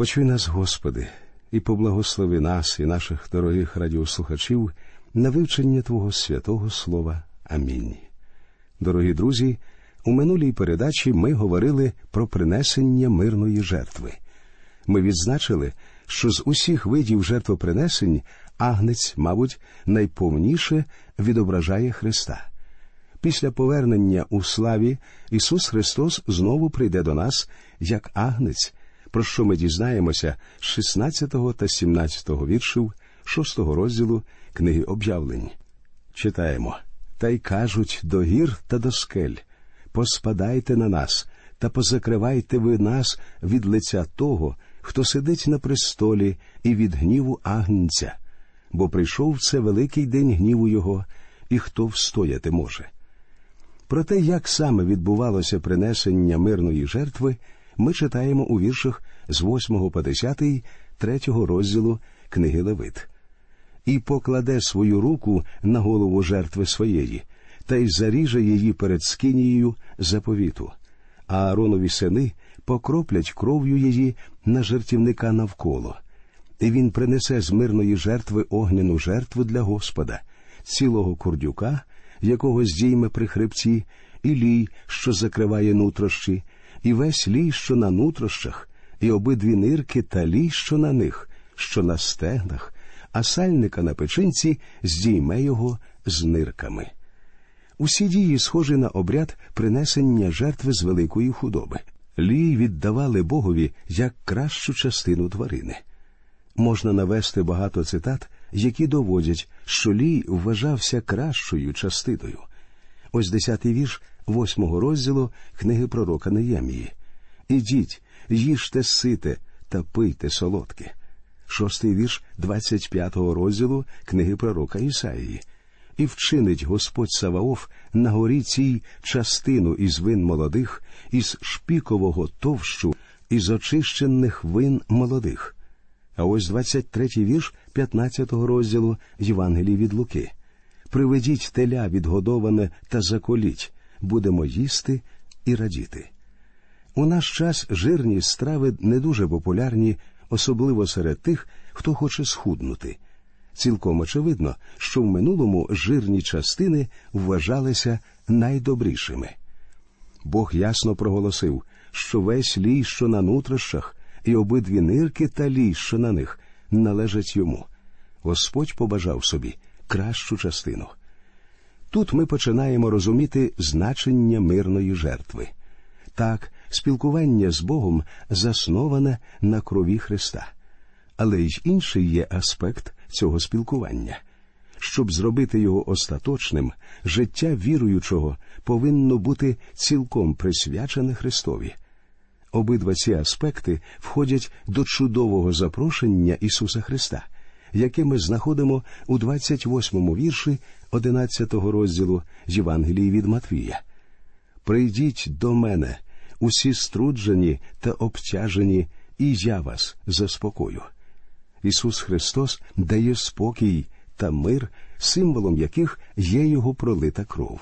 Почуй нас, Господи, і поблагослови нас і наших дорогих радіослухачів на вивчення Твого святого Слова. Амінь. Дорогі друзі, у минулій передачі ми говорили про принесення мирної жертви. Ми відзначили, що з усіх видів жертвопринесень агнець, мабуть, найповніше відображає Христа. Після повернення у славі Ісус Христос знову прийде до нас як агнець, про що ми дізнаємося з 16 та 17 віршів 6 розділу книги об'явлень. Читаємо та й кажуть до гір та до скель поспадайте на нас та позакривайте ви нас від лиця того, хто сидить на престолі, і від гніву агнця, бо прийшов це великий день гніву його, і хто встояти може. Про те, як саме відбувалося принесення мирної жертви, ми читаємо у віршах з 8 по 10 третього розділу книги Левит. І покладе свою руку на голову жертви своєї, та й заріже її перед скинією заповіту, а Ааронові сини покроплять кров'ю її на жертівника навколо, і він принесе з мирної жертви огняну жертву для Господа, цілого курдюка, якого здійме при хребці, і лій, що закриває нутрощі, і весь лій, що на нутрощах, і обидві нирки та лій, що на них, що на стегнах, а сальника на печинці здійме його з нирками. Усі дії схожі на обряд принесення жертви з великої худоби. Лій віддавали Богові як кращу частину тварини. Можна навести багато цитат, які доводять, що лій вважався кращою частиною. Ось десятий вірш восьмого розділу книги пророка Неємії. Ідіть, їжте сите та пийте солодке. Шостий вірш 25-го розділу книги пророка Ісаїї. І вчинить Господь Саваоф на горі цій частину із вин молодих, із шпікового товщу, із очищених вин молодих. А ось 23-й вірш 15-го розділу Євангелії від Луки. Приведіть теля відгодоване та заколіть, будемо їсти і радіти. У наш час жирні страви не дуже популярні, особливо серед тих, хто хоче схуднути. Цілком очевидно, що в минулому жирні частини вважалися найдобрішими. Бог ясно проголосив, що весь лій, що на нутрощах, і обидві нирки та лій, що на них, належать йому. Господь побажав собі кращу частину. Тут ми починаємо розуміти значення мирної жертви. Так, спілкування з Богом засноване на крові Христа. Але й інший є аспект цього спілкування. Щоб зробити його остаточним, життя віруючого повинно бути цілком присвячене Христові. Обидва ці аспекти входять до чудового запрошення Ісуса Христа, яке ми знаходимо у 28-му вірші 11-го розділу Євангелії від Матвія. Прийдіть до мене, усі струджені та обтяжені, і я вас заспокою. Ісус Христос дає спокій та мир, символом яких є Його пролита кров.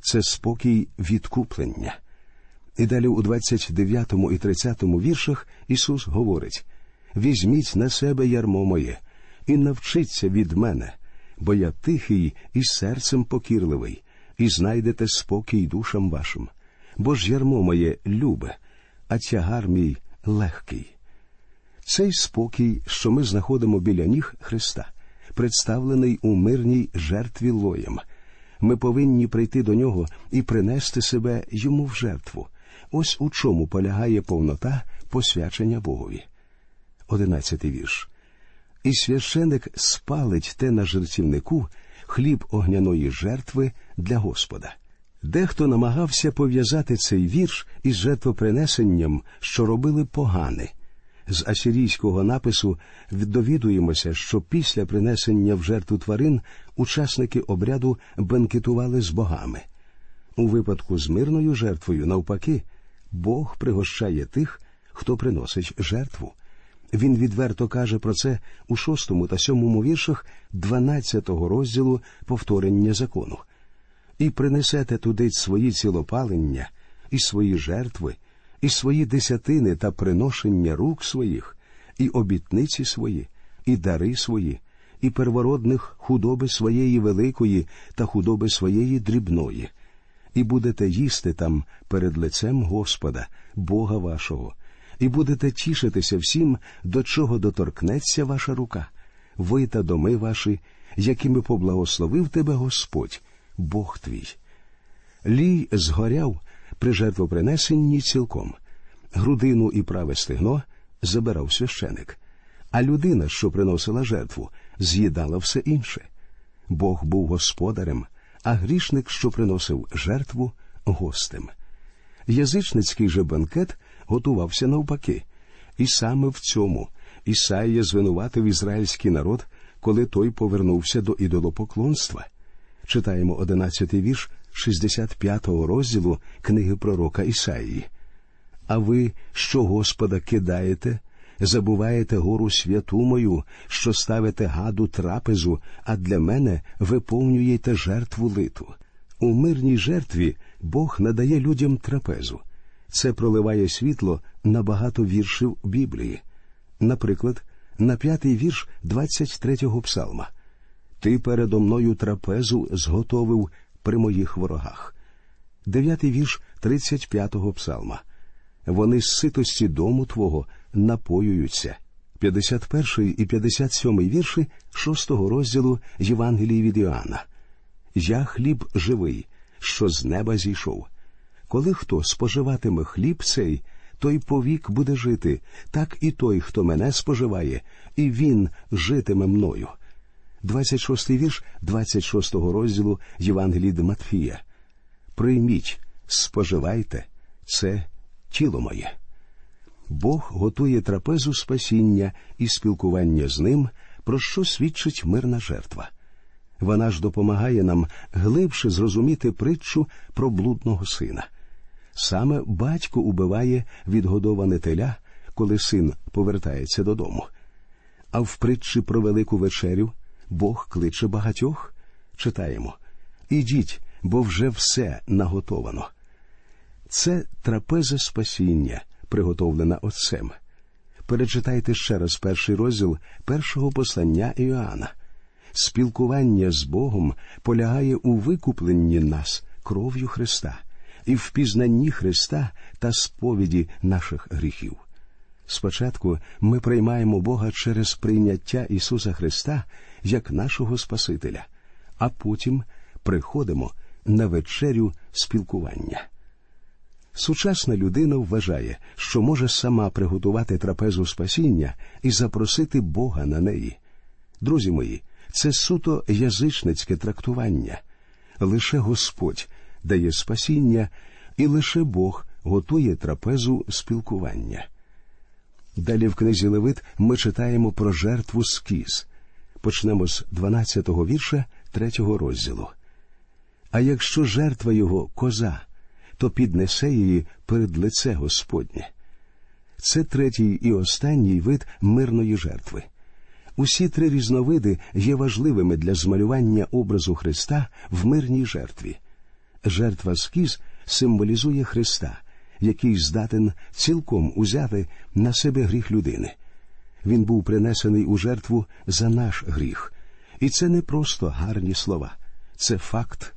Це спокій відкуплення. І далі у 29 і 30 віршах Ісус говорить Візьміть на себе ярмо моє і навчіться від мене, бо я тихий і серцем покірливий, і знайдете спокій душам вашим, бо ж ярмо моє любе, а тягар мій легкий. Цей спокій, що ми знаходимо біля ніг Христа, представлений у мирній жертві лоєм. Ми повинні прийти до нього і принести себе йому в жертву. Ось у чому полягає повнота посвячення Богові. Одинадцятий вірш. І священик спалить те на жертівнику хліб огняної жертви для Господа. Дехто намагався пов'язати цей вірш із жертвопринесенням, що робили погани. З асирійського напису довідуємося, що після принесення в жертву тварин учасники обряду бенкетували з богами. У випадку з мирною жертвою, навпаки, Бог пригощає тих, хто приносить жертву. Він відверто каже про це у шостому та сьомому віршах дванадцятого розділу повторення закону. І принесете туди свої цілопалення і свої жертви, і свої десятини та приношення рук своїх, і обітниці свої, і дари свої, і первородних худоби своєї великої та худоби своєї дрібної, і будете їсти там перед лицем Господа, Бога вашого, і будете тішитися всім, до чого доторкнеться ваша рука, ви та доми ваші, якими поблагословив тебе Господь, Бог твій. Лій згоряв при жертвопринесенні цілком, грудину і праве стегно забирав священик, а людина, що приносила жертву, з'їдала все інше. Бог був господарем, а грішник, що приносив жертву, гостем. Язичницький же банкет готувався навпаки, і саме в цьому Ісаїя звинуватив ізраїльський народ, коли той повернувся до ідолопоклонства. Читаємо одинадцятий вірш 65-го розділу книги пророка Ісаїї. А ви, що Господа кидаєте, забуваєте гору святу мою, що ставите гаду трапезу, а для мене виповнюєте жертву литу. У мирній жертві Бог надає людям трапезу. Це проливає світло на багато віршів Біблії. Наприклад, на п'ятий вірш 23-го псалма. Ти передо мною трапезу зготовив при моїх ворогах. Дев'ятий вірш 35-го псалма. Вони з ситості дому Твого напоюються. 51 і 57 вірші 6 розділу Євангелії від Іоанна. Я хліб живий, що з неба зійшов. Коли хто споживатиме хліб цей, той повік буде жити, так і той, хто мене споживає, і він житиме мною. 26 вірш 26 розділу Євангелії Матфія. Прийміть, споживайте, це тіло моє. Бог готує трапезу спасіння і спілкування з ним, про що свідчить мирна жертва. Вона ж допомагає нам глибше зрозуміти притчу про блудного сина. Саме батько убиває відгодоване теля, коли син повертається додому. А в притчі про велику вечерю Бог кличе багатьох. Читаємо Ідіть, бо вже все наготовано. Це трапеза спасіння, приготовлена Отцем. Перечитайте ще раз перший розділ першого послання Іоанна. Спілкування з Богом полягає у викупленні нас кров'ю Христа і в пізнанні Христа та сповіді наших гріхів. Спочатку ми приймаємо Бога через прийняття Ісуса Христа як нашого Спасителя, а потім приходимо на вечерю спілкування. Сучасна людина вважає, що може сама приготувати трапезу спасіння і запросити Бога на неї. Друзі мої, це суто язичницьке трактування. Лише Господь дає спасіння, і лише Бог готує трапезу спілкування. Далі в книзі Левит ми читаємо про жертву скіз. Почнемо з 12-го вірша 3-го розділу. А якщо жертва його коза, то піднесе її перед лице Господнє. Це третій і останній вид мирної жертви. Усі три різновиди є важливими для змалювання образу Христа в мирній жертві. Жертва скіз символізує Христа, який здатен цілком узяти на себе гріх людини. Він був принесений у жертву за наш гріх. І це не просто гарні слова, це факт.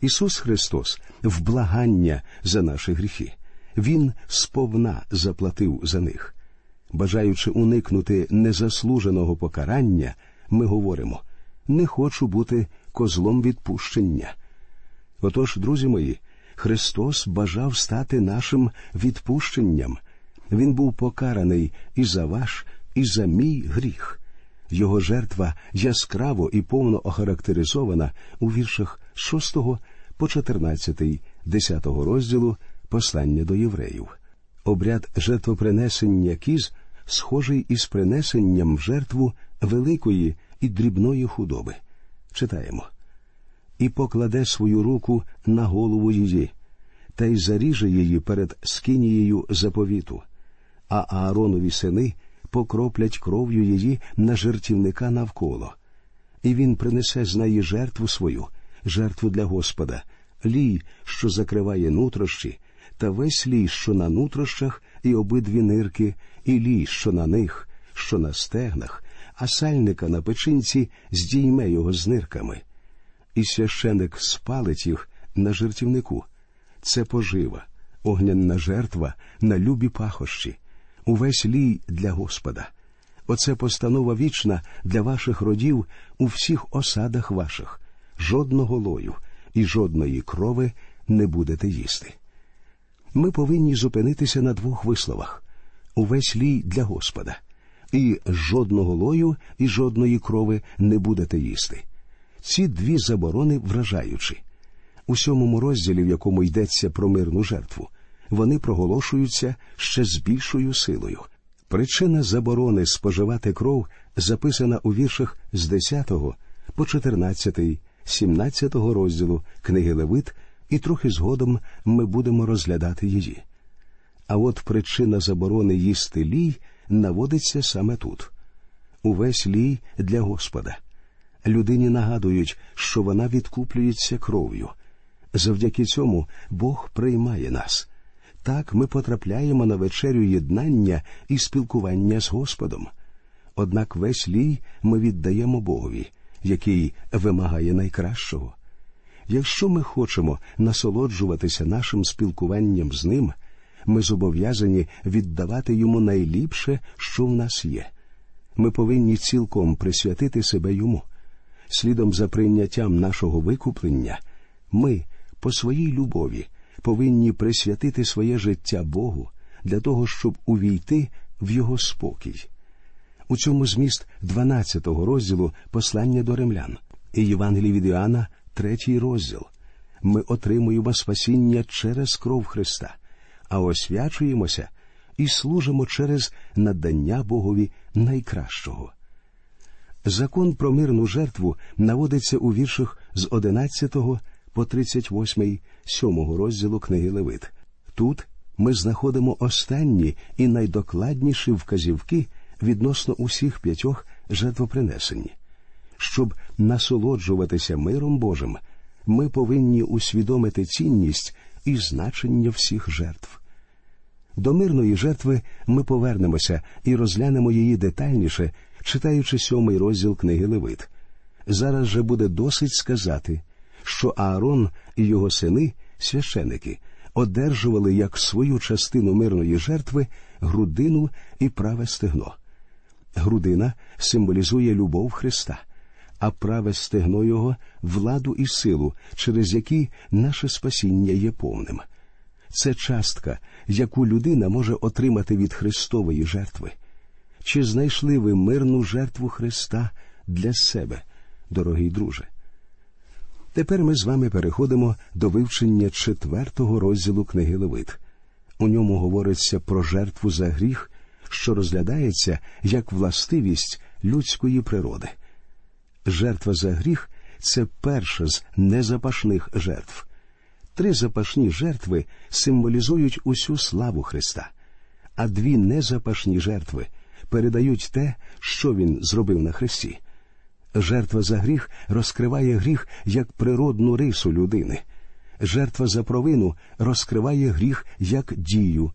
Ісус Христос в благання за наші гріхи. Він сповна заплатив за них. Бажаючи уникнути незаслуженого покарання, ми говоримо не хочу бути козлом відпущення. Отож, друзі мої, Христос бажав стати нашим відпущенням. Він був покараний і за ваш, і за мій гріх. Його жертва яскраво і повно охарактеризована у віршах 6 по 14, 10 розділу послання до євреїв. Обряд жертвопринесення кіз схожий із принесенням в жертву великої і дрібної худоби. Читаємо і покладе свою руку на голову її, та й заріже її перед скинією заповіту, а Ааронові сини покроплять кров'ю її на жертівника навколо, і він принесе з неї жертву свою, жертву для Господа, лій, що закриває нутрощі, та весь лій, що на нутрощах, і обидві нирки, і лій, що на них, що на стегнах, а сальника на печінці здійме його з нирками. І священик спалить їх на жертівнику. Це пожива, огняна жертва на любі пахощі, увесь лій для Господа. Оце постанова вічна для ваших родів у всіх осадах ваших. Жодного лою і жодної крови не будете їсти. Ми повинні зупинитися на двох висловах увесь лій для Господа, і жодного лою і жодної крови не будете їсти. Ці дві заборони вражаючі. У сьомому розділі, в якому йдеться про мирну жертву, вони проголошуються ще з більшою силою. Причина заборони споживати кров записана у віршах з 10 по 14, 17 розділу книги Левит, і трохи згодом ми будемо розглядати її. А от причина заборони їсти лій наводиться саме тут увесь лій для Господа. Людині нагадують, що вона відкуплюється кров'ю. Завдяки цьому Бог приймає нас. Так ми потрапляємо на вечерю єднання і спілкування з Господом. Однак весь лій ми віддаємо Богові, який вимагає найкращого. Якщо ми хочемо насолоджуватися нашим спілкуванням з ним, ми зобов'язані віддавати йому найліпше, що в нас є. Ми повинні цілком присвятити себе йому. Слідом за прийняттям нашого викуплення, ми по своїй любові повинні присвятити своє життя Богу для того, щоб увійти в Його спокій. У цьому зміст 12-го розділу послання до римлян і Євангелії від Іоанна, третій розділ. Ми отримуємо спасіння через кров Христа, а освячуємося і служимо через надання Богові найкращого. Закон про мирну жертву наводиться у віршах з 11 по 38 7 розділу книги Левит. Тут ми знаходимо останні і найдокладніші вказівки відносно усіх п'ятьох жертвопринесень. Щоб насолоджуватися миром Божим, ми повинні усвідомити цінність і значення всіх жертв. До мирної жертви ми повернемося і розглянемо її детальніше, читаючи сьомий розділ книги Левит. Зараз же буде досить сказати, що Аарон і його сини, священики, одержували як свою частину мирної жертви грудину і праве стегно. Грудина символізує любов Христа, а праве стегно його владу і силу, через які наше спасіння є повним. Це частка, яку людина може отримати від Христової жертви. Чи знайшли ви мирну жертву Христа для себе, дорогий друже? Тепер ми з вами переходимо до вивчення четвертого розділу книги Левит. У ньому говориться про жертву за гріх, що розглядається як властивість людської природи. Жертва за гріх це перша з незапашних жертв. Три запашні жертви символізують усю славу Христа, а дві незапашні жертви передають те, що Він зробив на Христі. Жертва за гріх розкриває гріх як природну рису людини. Жертва за провину розкриває гріх як дію.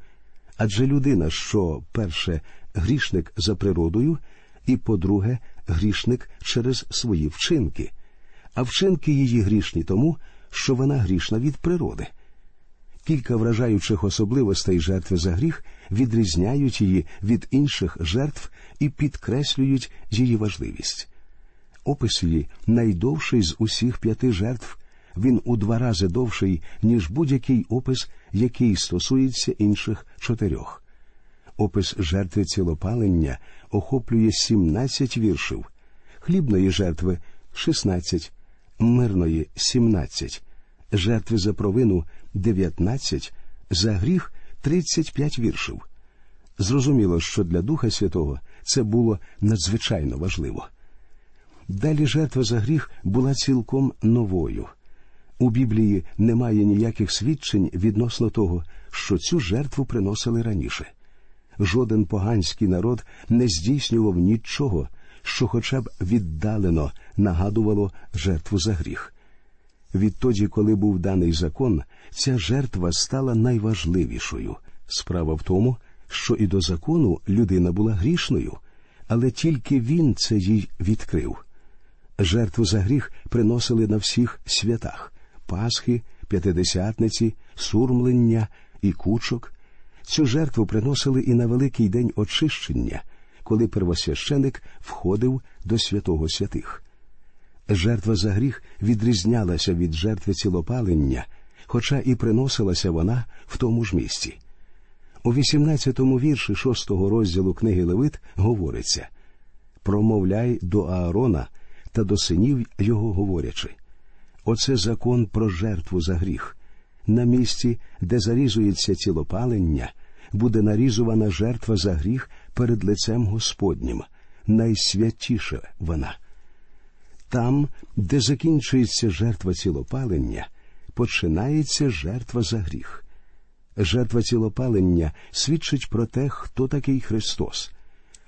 Адже людина, що перше грішник за природою, і по-друге, грішник через свої вчинки, а вчинки її грішні тому, що вона грішна від природи. Кілька вражаючих особливостей жертви за гріх відрізняють її від інших жертв і підкреслюють її важливість. Опис її найдовший з усіх п'яти жертв. Він у два рази довший, ніж будь-який опис, який стосується інших чотирьох. Опис жертви цілопалення охоплює 17 віршів, хлібної жертви 16, мирної 17, жертви за провину 19, за гріх 35 віршів. Зрозуміло, що для Духа Святого це було надзвичайно важливо. Далі жертва за гріх була цілком новою. У Біблії немає ніяких свідчень відносно того, що цю жертву приносили раніше. Жоден поганський народ не здійснював нічого, що хоча б віддалено нагадувало жертву за гріх. Відтоді, коли був даний закон, ця жертва стала найважливішою. Справа в тому, що і до закону людина була грішною, але тільки він це їй відкрив. Жертву за гріх приносили на всіх святах Пасхи, п'ятидесятниці, сурмлення і кучок. Цю жертву приносили і на великий день очищення, коли первосвященик входив до святого святих. Жертва за гріх відрізнялася від жертви цілопалення, хоча і приносилася вона в тому ж місці. У 18-му вірші шостого розділу книги Левит говориться Промовляй до Аарона та до синів його говорячи. Оце закон про жертву за гріх. На місці, де зарізується цілопалення, буде нарізувана жертва за гріх перед лицем Господнім, найсвятіша вона. Там, де закінчується жертва цілопалення, починається жертва за гріх. Жертва цілопалення свідчить про те, хто такий Христос,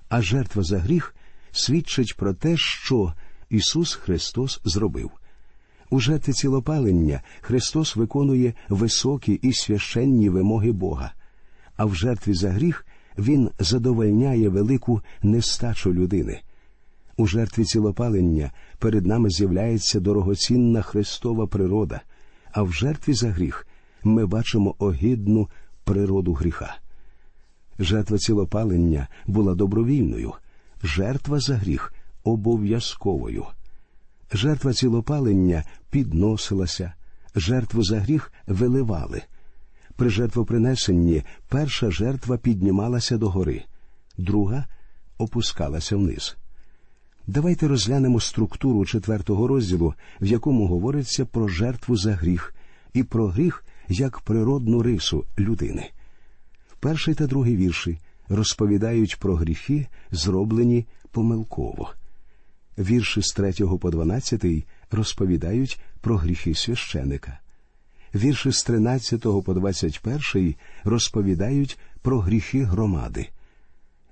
а жертва за гріх свідчить про те, що Ісус Христос зробив. У жертві цілопалення Христос виконує високі і священні вимоги Бога, а в жертві за гріх Він задовольняє велику нестачу людини. У жертві цілопалення перед нами з'являється дорогоцінна Христова природа, а в жертві за гріх ми бачимо огидну природу гріха. Жертва цілопалення була добровільною, жертва за гріх обов'язковою. Жертва цілопалення підносилася, жертву за гріх виливали. При жертвопринесенні перша жертва піднімалася догори, друга опускалася вниз. Давайте розглянемо структуру четвертого розділу, в якому говориться про жертву за гріх і про гріх як природну рису людини. Перший та другий вірші розповідають про гріхи, зроблені помилково. Вірші з 3 по 12 розповідають про гріхи священика. Вірші з 13 по 21 розповідають про гріхи громади.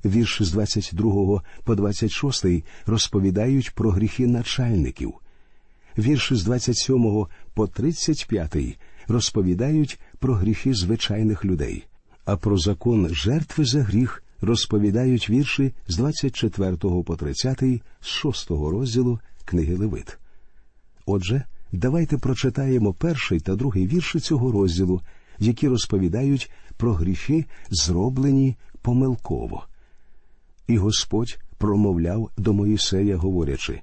Вірші з 22 по 26 розповідають про гріхи начальників. Вірші з 27 по 35 розповідають про гріхи звичайних людей, а про закон жертви за гріх розповідають вірші з 24 по 30 з 6 розділу книги Левит. Отже, давайте прочитаємо перший та другий вірші цього розділу, які розповідають про гріхи, зроблені помилково. І Господь промовляв до Моїсея, говорячи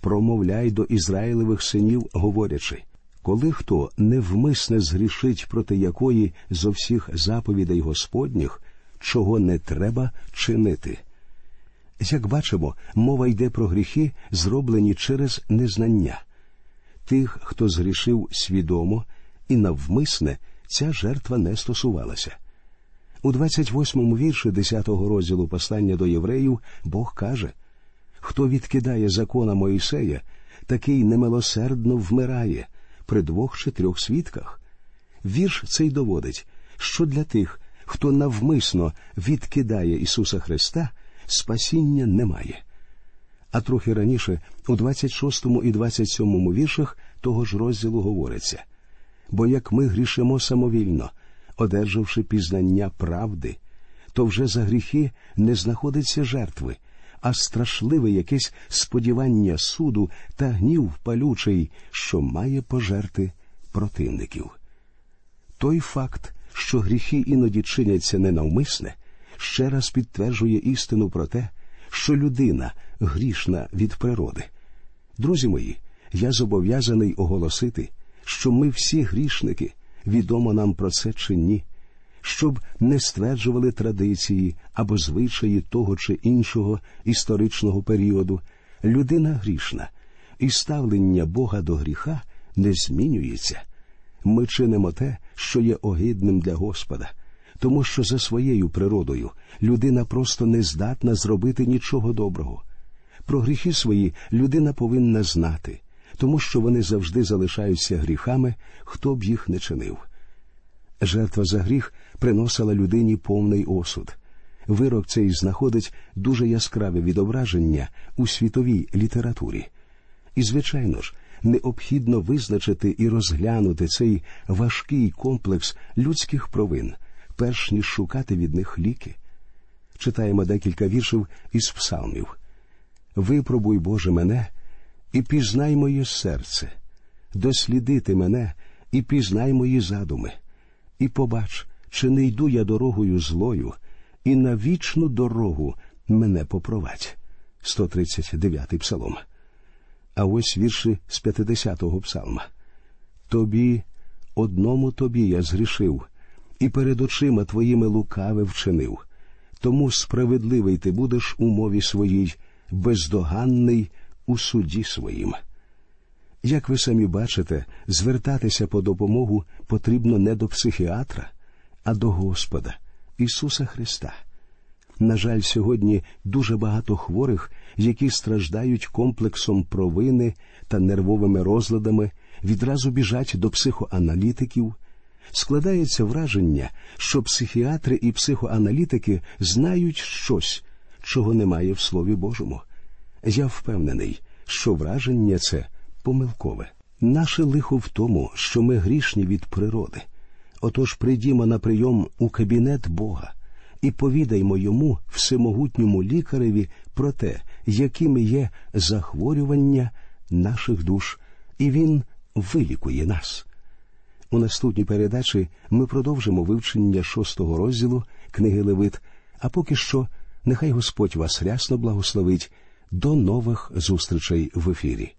промовляй до Ізраїлевих синів, говорячи коли хто невмисне згрішить проти якої зо всіх заповідей Господніх, чого не треба чинити. Як бачимо, мова йде про гріхи, зроблені через незнання. Тих, хто згрішив свідомо і навмисне, ця жертва не стосувалася. У 28-му вірші 10-го розділу послання до євреїв Бог каже Хто відкидає закона Моїсея, такий немилосердно вмирає при двох чи трьох свідках. Вірш цей доводить, що для тих, хто навмисно відкидає Ісуса Христа, спасіння немає. А трохи раніше, у 26 і 27 віршах того ж розділу говориться бо як ми грішимо самовільно, одержавши пізнання правди, то вже за гріхи не знаходиться жертви, а страшливе якесь сподівання суду та гнів палючий, що має пожерти противників. Той факт, що гріхи іноді чиняться ненавмисне, ще раз підтверджує істину про те, що людина грішна від природи. Друзі мої, я зобов'язаний оголосити, що ми всі грішники, відомо нам про це чи ні, щоб не стверджували традиції або звичаї того чи іншого історичного періоду. Людина грішна, і ставлення Бога до гріха не змінюється. Ми чинимо те, що є огидним для Господа, тому що за своєю природою людина просто не здатна зробити нічого доброго. Про гріхи свої людина повинна знати, тому що вони завжди залишаються гріхами, хто б їх не чинив. Жертва за гріх приносила людині повний осуд. Вирок цей знаходить дуже яскраве відображення у світовій літературі. І, звичайно ж, необхідно визначити і розглянути цей важкий комплекс людських провин, перш ніж шукати від них ліки. Читаємо декілька віршів із псалмів. Випробуй, Боже, мене і пізнай моє серце, дослідити мене і пізнай мої задуми, і побач, чи не йду я дорогою злою, і на вічну дорогу мене попровадь. 139 псалом. А ось вірші з 50-го псалма. Тобі, одному тобі я згрішив, і перед очима твоїми лукаве вчинив. Тому справедливий ти будеш у мові своїй, бездоганний у суді своїм. Як ви самі бачите, звертатися по допомогу потрібно не до психіатра, а до Господа, Ісуса Христа. На жаль, сьогодні дуже багато хворих, які страждають комплексом провини та нервовими розладами, відразу біжать до психоаналітиків. Складається враження, що психіатри і психоаналітики знають щось, чого немає в Слові Божому. Я впевнений, що враження це помилкове. Наше лихо в тому, що ми грішні від природи. Отож прийдімо на прийом у кабінет Бога і повідаймо йому, всемогутньому лікареві, про те, якими є захворювання наших душ, і він вилікує нас. У наступній передачі ми продовжимо вивчення шостого розділу книги Левит, а поки що нехай Господь вас рясно благословить. До нових зустрічей в ефірі.